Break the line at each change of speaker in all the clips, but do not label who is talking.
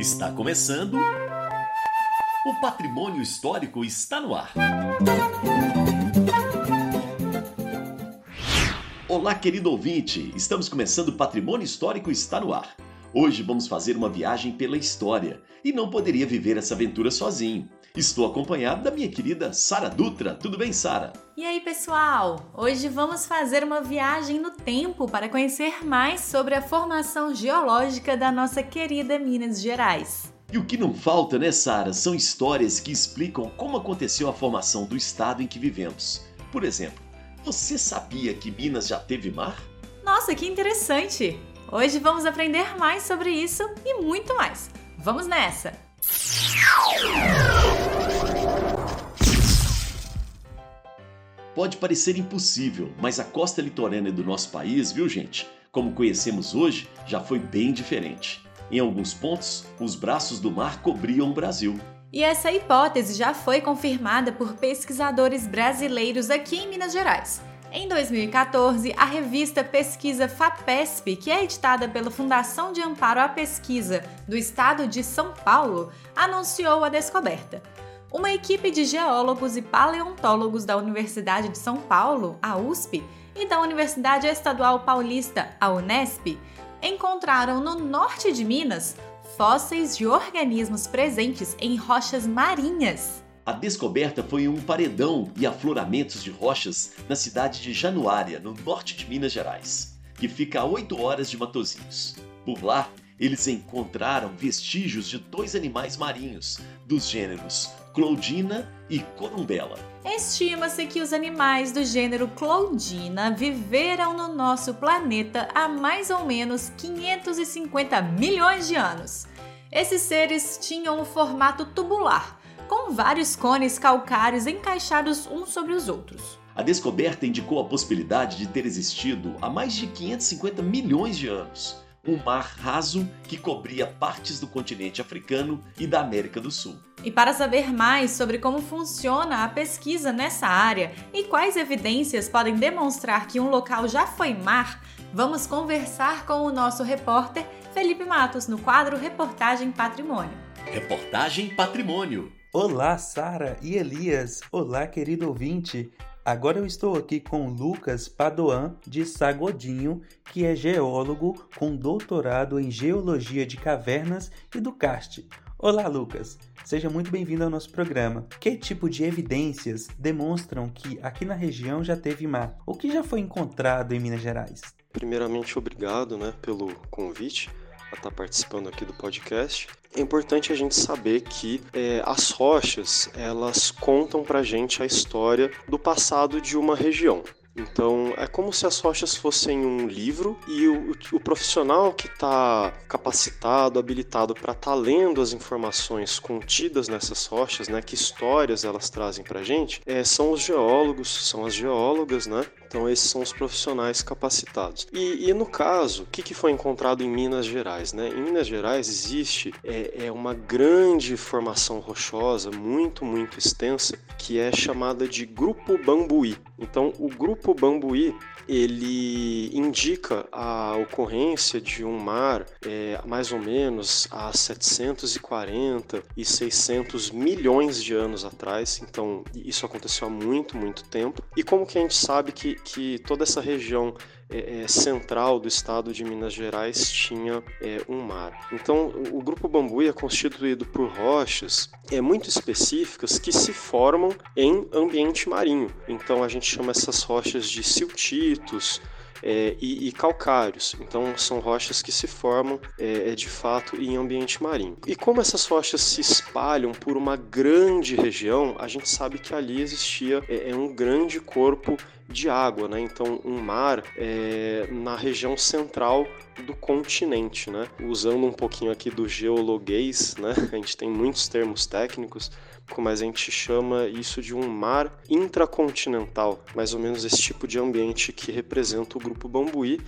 Está começando. O Patrimônio Histórico está no ar. Olá, querido ouvinte! Estamos começando o Patrimônio Histórico está no ar. Hoje vamos fazer uma viagem pela história e não poderia viver essa aventura sozinho. Estou acompanhado da minha querida Sara Dutra. Tudo bem, Sara?
E aí, pessoal? Hoje vamos fazer uma viagem no tempo para conhecer mais sobre a formação geológica da nossa querida Minas Gerais.
E o que não falta, né, Sara, são histórias que explicam como aconteceu a formação do estado em que vivemos. Por exemplo, você sabia que Minas já teve mar?
Nossa, que interessante! Hoje vamos aprender mais sobre isso e muito mais. Vamos nessa!
Pode parecer impossível, mas a costa litorânea do nosso país, viu gente, como conhecemos hoje, já foi bem diferente. Em alguns pontos, os braços do mar cobriam o Brasil.
E essa hipótese já foi confirmada por pesquisadores brasileiros aqui em Minas Gerais. Em 2014, a revista Pesquisa FAPESP, que é editada pela Fundação de Amparo à Pesquisa do Estado de São Paulo, anunciou a descoberta. Uma equipe de geólogos e paleontólogos da Universidade de São Paulo, a USP, e da Universidade Estadual Paulista, a Unesp, encontraram no norte de Minas fósseis de organismos presentes em rochas marinhas.
A descoberta foi um paredão e afloramentos de rochas na cidade de Januária, no norte de Minas Gerais, que fica a 8 horas de Matozinhos. Por lá, eles encontraram vestígios de dois animais marinhos, dos gêneros Cloudina e Corumbela.
Estima-se que os animais do gênero Cloudina viveram no nosso planeta há mais ou menos 550 milhões de anos. Esses seres tinham um formato tubular, com vários cones calcários encaixados uns sobre os outros.
A descoberta indicou a possibilidade de ter existido há mais de 550 milhões de anos um mar raso que cobria partes do continente africano e da América do Sul.
E para saber mais sobre como funciona a pesquisa nessa área e quais evidências podem demonstrar que um local já foi mar, vamos conversar com o nosso repórter Felipe Matos no quadro Reportagem Patrimônio.
Reportagem Patrimônio.
Olá, Sara e Elias. Olá, querido ouvinte. Agora eu estou aqui com Lucas Padoan de Sagodinho, que é geólogo com doutorado em Geologia de Cavernas e do Karst. Olá, Lucas. Seja muito bem-vindo ao nosso programa. Que tipo de evidências demonstram que aqui na região já teve mar? O que já foi encontrado em Minas Gerais?
Primeiramente, obrigado né, pelo convite a estar participando aqui do podcast. É importante a gente saber que é, as rochas elas contam para gente a história do passado de uma região. Então é como se as rochas fossem um livro e o, o profissional que está capacitado, habilitado para estar tá lendo as informações contidas nessas rochas, né, que histórias elas trazem para a gente, é, são os geólogos, são as geólogas, né? Então esses são os profissionais capacitados. E, e no caso, o que, que, foi encontrado em Minas Gerais? Né? Em Minas Gerais existe é, é uma grande formação rochosa, muito, muito extensa, que é chamada de Grupo Bambuí. Então o Grupo Bambuí ele indica a ocorrência de um mar é, mais ou menos há 740 e 600 milhões de anos atrás. Então, isso aconteceu há muito, muito tempo. E como que a gente sabe que, que toda essa região é, é, central do estado de Minas Gerais tinha é, um mar. Então, o grupo Bambuí é constituído por rochas é, muito específicas que se formam em ambiente marinho. Então, a gente chama essas rochas de siltitos, é, e, e, calcários. Então, são rochas que se formam é, é, de fato em ambiente marinho. E como essas rochas se espalham por uma grande região, a gente sabe que ali existia é, é um grande corpo de água, né? Então, um mar é, na região central do continente, né? Usando um pouquinho aqui do geologuês, né? A gente tem muitos termos técnicos, mas a gente chama isso de um mar intracontinental, mais ou menos esse tipo de ambiente que representa o grupo Bambuí.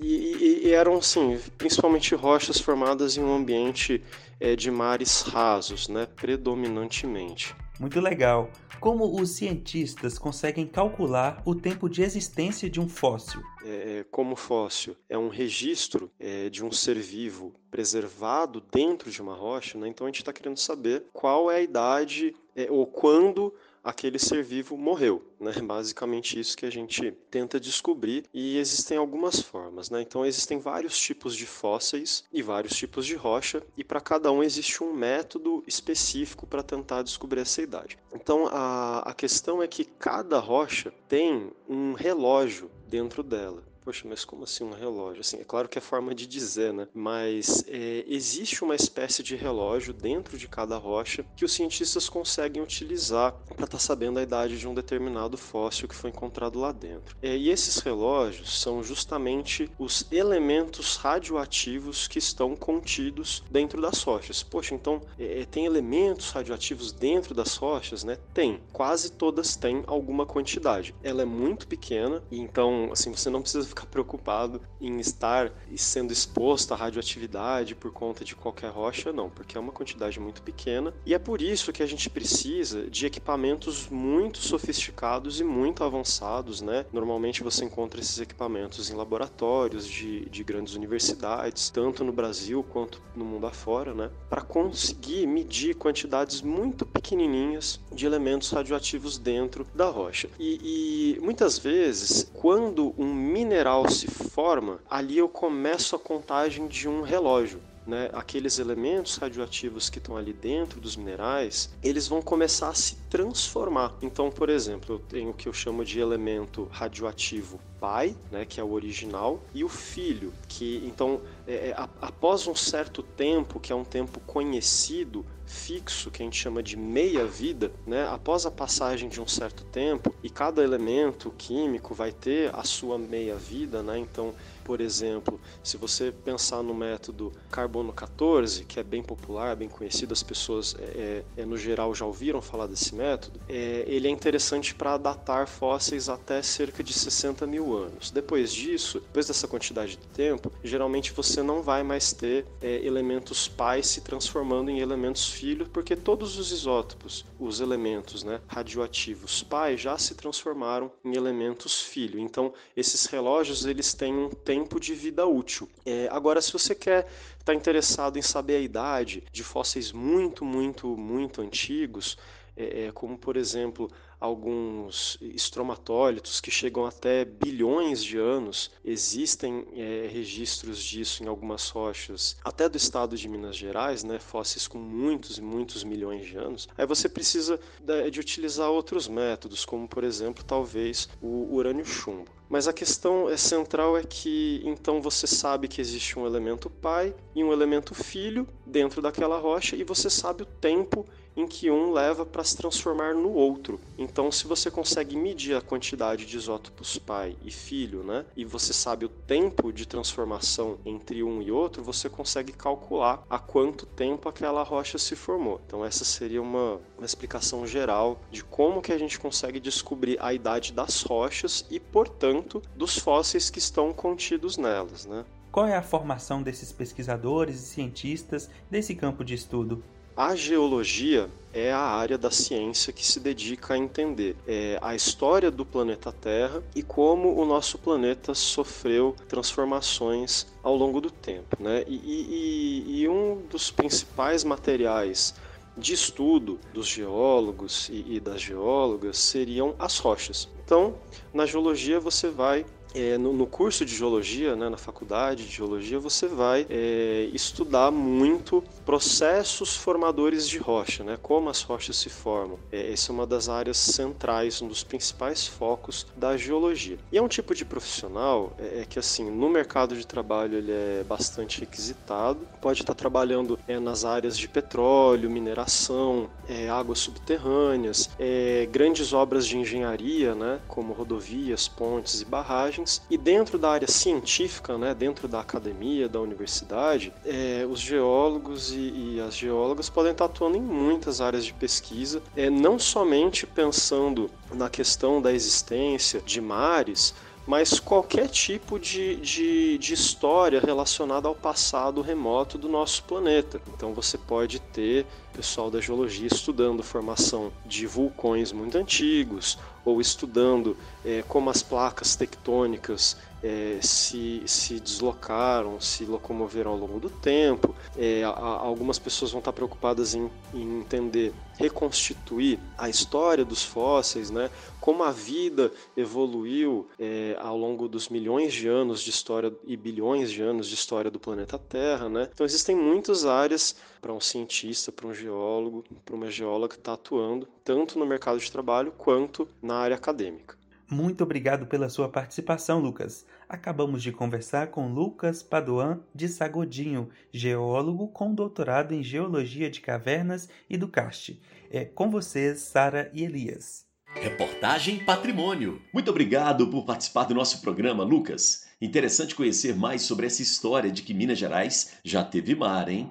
E, e, e eram, sim, principalmente rochas formadas em um ambiente é, de mares rasos, né? Predominantemente.
Muito legal. Como os cientistas conseguem calcular o tempo de existência de um fóssil?
É, como fóssil é um registro é, de um ser vivo preservado dentro de uma rocha, né? então a gente está querendo saber qual é a idade é, ou quando aquele ser vivo morreu. Né? Basicamente isso que a gente tenta descobrir e existem algumas formas. Né? Então existem vários tipos de fósseis e vários tipos de rocha e para cada um existe um método específico para tentar descobrir essa idade. Então a, a questão é que cada rocha tem um relógio dentro dela. Poxa, mas como assim um relógio? Assim, é claro que é forma de dizer, né? Mas é, existe uma espécie de relógio dentro de cada rocha que os cientistas conseguem utilizar para estar tá sabendo a idade de um determinado fóssil que foi encontrado lá dentro. É, e esses relógios são justamente os elementos radioativos que estão contidos dentro das rochas. Poxa, então é, é tem elementos radioativos dentro das rochas, né? Tem. Quase todas têm alguma quantidade. Ela é muito pequena, e então assim você não precisa ficar preocupado em estar sendo exposto à radioatividade por conta de qualquer rocha, não, porque é uma quantidade muito pequena e é por isso que a gente precisa de equipamentos muito sofisticados e muito avançados, né? Normalmente você encontra esses equipamentos em laboratórios de, de grandes universidades, tanto no Brasil quanto no mundo afora, né? Para conseguir medir quantidades muito pequenininhas de elementos radioativos dentro da rocha. E, e muitas vezes, quando um mineral se forma, ali eu começo a contagem de um relógio. Né, aqueles elementos radioativos que estão ali dentro dos minerais, eles vão começar a se transformar. Então, por exemplo, eu tenho o que eu chamo de elemento radioativo pai, né, que é o original, e o filho, que então é, é após um certo tempo, que é um tempo conhecido, fixo, que a gente chama de meia-vida, né, após a passagem de um certo tempo, e cada elemento químico vai ter a sua meia-vida, né, então por exemplo, se você pensar no método carbono 14, que é bem popular, bem conhecido, as pessoas é, é, é no geral já ouviram falar desse método, é, ele é interessante para datar fósseis até cerca de 60 mil anos. Depois disso, depois dessa quantidade de tempo, geralmente você não vai mais ter é, elementos pai se transformando em elementos filho, porque todos os isótopos, os elementos né, radioativos pai, já se transformaram em elementos filho. Então, esses relógios eles têm um tempo tempo de vida útil. É, agora, se você quer estar tá interessado em saber a idade de fósseis muito, muito, muito antigos, é, é como por exemplo alguns estromatólitos que chegam até bilhões de anos. Existem é, registros disso em algumas rochas, até do estado de Minas Gerais, né, fósseis com muitos e muitos milhões de anos. Aí você precisa de utilizar outros métodos, como por exemplo, talvez o urânio chumbo. Mas a questão é central é que então você sabe que existe um elemento pai e um elemento filho dentro daquela rocha e você sabe o tempo em que um leva para se transformar no outro. Então, se você consegue medir a quantidade de isótopos pai e filho, né, e você sabe o tempo de transformação entre um e outro, você consegue calcular há quanto tempo aquela rocha se formou. Então, essa seria uma, uma explicação geral de como que a gente consegue descobrir a idade das rochas e, portanto, dos fósseis que estão contidos nelas, né?
Qual é a formação desses pesquisadores e cientistas desse campo de estudo?
A geologia é a área da ciência que se dedica a entender é, a história do planeta Terra e como o nosso planeta sofreu transformações ao longo do tempo. Né? E, e, e um dos principais materiais de estudo dos geólogos e, e das geólogas seriam as rochas. Então, na geologia você vai é, no, no, curso de geologia, né, na faculdade de geologia, você vai é, estudar muito processos formadores de rocha, né, como as rochas se formam. É, essa é uma das áreas centrais, um dos principais focos da geologia. E é um tipo de profissional é, é que, assim, no mercado de trabalho ele é bastante requisitado. Pode estar trabalhando é, nas áreas de petróleo, mineração, é, águas subterrâneas, grandes obras de engenharia, né, como rodovias, pontes e barragens e dentro da área científica, né, dentro da academia, da universidade, é, os geólogos e, e, as geólogas podem estar atuando em muitas áreas de pesquisa, é, não somente pensando na questão da existência de mares, mas qualquer tipo de, de, de, história relacionada ao passado remoto do nosso planeta. Então você pode ter pessoal da geologia estudando formação de vulcões muito antigos, ou estudando é, como as placas tectônicas é, se, se deslocaram, se locomoveram ao longo do tempo. É, a, algumas pessoas vão estar preocupadas em, em, entender, reconstituir a história dos fósseis, né? como a vida evoluiu é, ao longo dos milhões de anos de história e bilhões de anos de história do planeta Terra. Né? Então existem muitas áreas para um cientista, para um geólogo, para uma geóloga que está atuando tanto no mercado de trabalho quanto na área acadêmica.
Muito obrigado pela sua participação, Lucas. Acabamos de conversar com Lucas Padoan de Sagodinho, geólogo com doutorado em Geologia de Cavernas e do Cast. É com vocês, Sara e Elias.
Reportagem Patrimônio. Muito obrigado por participar do nosso programa, Lucas. Interessante conhecer mais sobre essa história de que Minas Gerais já teve mar, hein?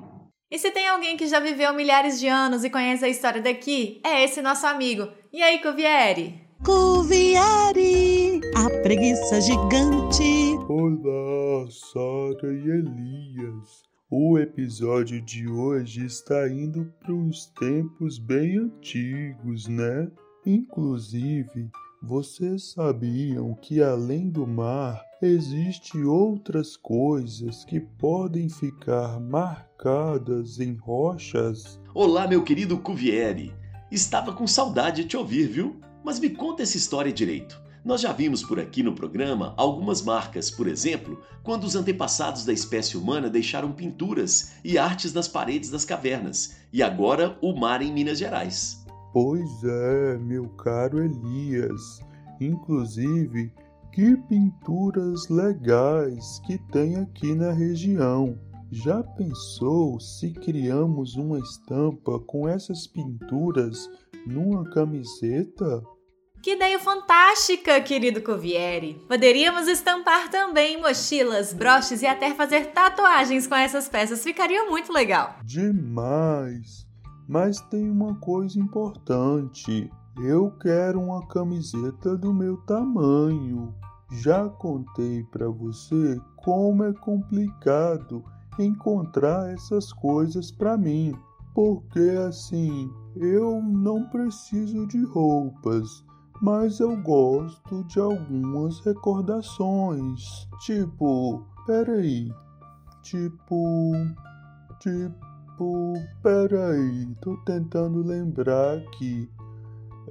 E se tem alguém que já viveu milhares de anos e conhece a história daqui, é esse nosso amigo. E aí, Cuvieri?
Cuviari, a preguiça gigante.
Olá, Sara e Elias. O episódio de hoje está indo para uns tempos bem antigos, né? Inclusive, vocês sabiam que além do mar existem outras coisas que podem ficar marcadas em rochas?
Olá, meu querido Cuvieri. Estava com saudade de te ouvir, viu? Mas me conta essa história direito. Nós já vimos por aqui no programa algumas marcas, por exemplo, quando os antepassados da espécie humana deixaram pinturas e artes nas paredes das cavernas, e agora o mar em Minas Gerais.
Pois é, meu caro Elias. Inclusive, que pinturas legais que tem aqui na região. Já pensou se criamos uma estampa com essas pinturas numa camiseta?
Que ideia fantástica, querido Covieri! Poderíamos estampar também mochilas, broches e até fazer tatuagens com essas peças, ficaria muito legal.
Demais! Mas tem uma coisa importante. Eu quero uma camiseta do meu tamanho. Já contei para você como é complicado encontrar essas coisas para mim, porque assim eu não preciso de roupas, mas eu gosto de algumas recordações. Tipo, peraí. Tipo. Tipo. Peraí. Tô tentando lembrar aqui.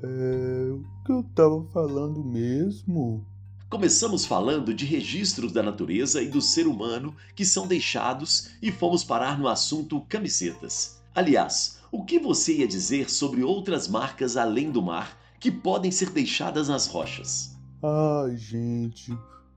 É, o que eu tava falando mesmo?
Começamos falando de registros da natureza e do ser humano que são deixados e fomos parar no assunto camisetas. Aliás, o que você ia dizer sobre outras marcas além do mar que podem ser deixadas nas rochas?
Ai, gente,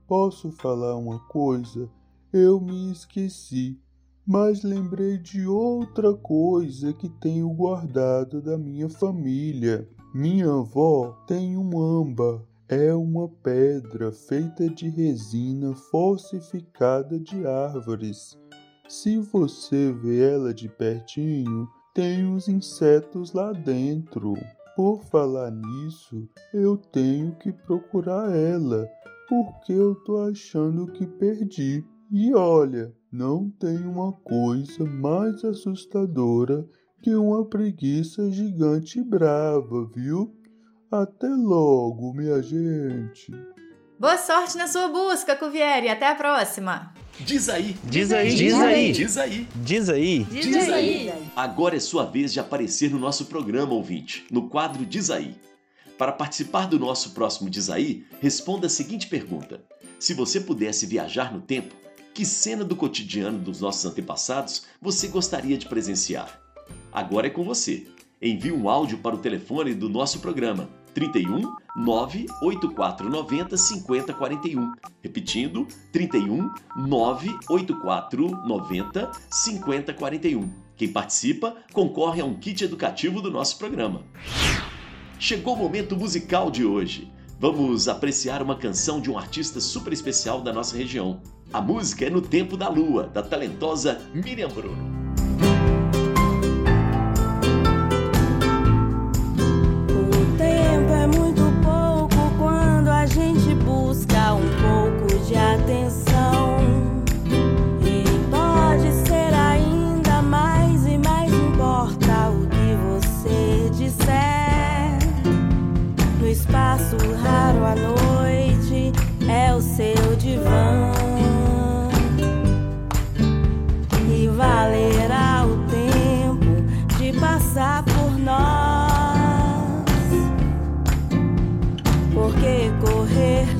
posso falar uma coisa? Eu me esqueci, mas lembrei de outra coisa que tenho guardado da minha família. Minha avó tem um amba. É uma pedra feita de resina falsificada de árvores. Se você vê ela de pertinho, tem uns insetos lá dentro. Por falar nisso, eu tenho que procurar ela, porque eu tô achando que perdi. E olha, não tem uma coisa mais assustadora que uma preguiça gigante brava, viu? Até logo, minha gente.
Boa sorte na sua busca, Cuvieri. Até a próxima.
Diz aí.
Diz aí. Diz aí.
Diz aí.
Diz aí.
Diz aí.
Agora é sua vez de aparecer no nosso programa, ouvinte, no quadro Diz aí. Para participar do nosso próximo Diz aí, responda a seguinte pergunta: Se você pudesse viajar no tempo, que cena do cotidiano dos nossos antepassados você gostaria de presenciar? Agora é com você. Envie um áudio para o telefone do nosso programa 31 98490 5041. Repetindo, 31 98490 5041. Quem participa concorre a um kit educativo do nosso programa. Chegou o momento musical de hoje. Vamos apreciar uma canção de um artista super especial da nossa região. A música é No Tempo da Lua, da talentosa Miriam Bruno.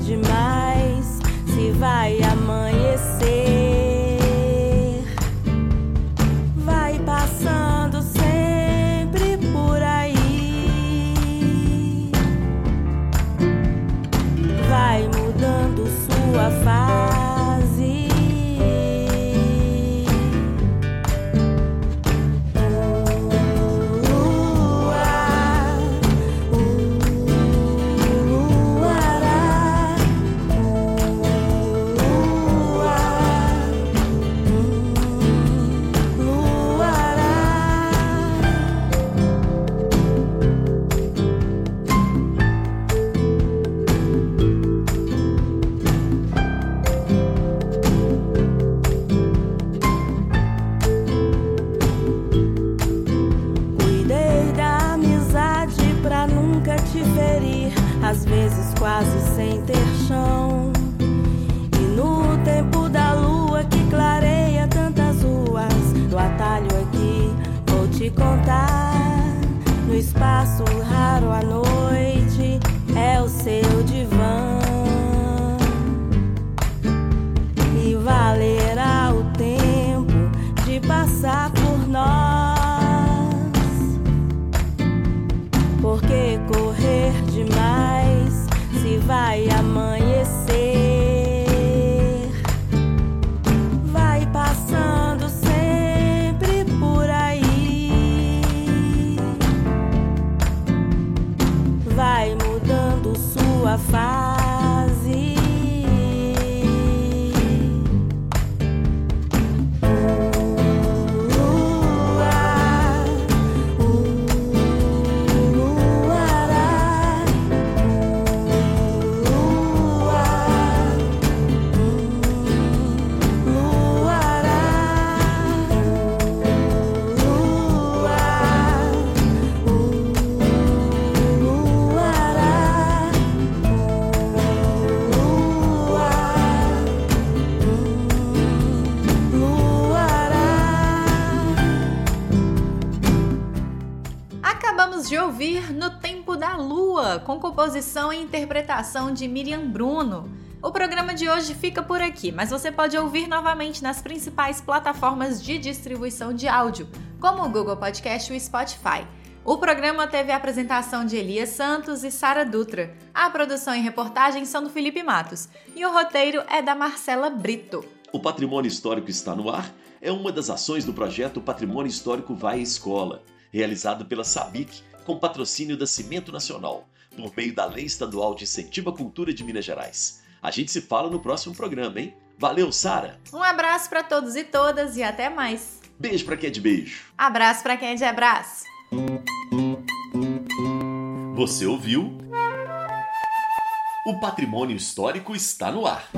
demais se vai amar. espaço raro à noite é o seu divã. Sua fase.
Lua, com composição e interpretação de Miriam Bruno. O programa de hoje fica por aqui, mas você pode ouvir novamente nas principais plataformas de distribuição de áudio, como o Google Podcast e o Spotify. O programa teve a apresentação de Elias Santos e Sara Dutra. A produção e reportagem são do Felipe Matos e o roteiro é da Marcela Brito.
O Patrimônio Histórico está no ar é uma das ações do projeto Patrimônio Histórico Vai à Escola, realizado pela SABIC com patrocínio da Cimento Nacional, por meio da Lei Estadual de Incentivo à Cultura de Minas Gerais. A gente se fala no próximo programa, hein? Valeu, Sara!
Um abraço para todos e todas e até mais.
Beijo pra quem é de beijo!
Abraço para quem é de abraço.
Você ouviu? O Patrimônio Histórico está no ar.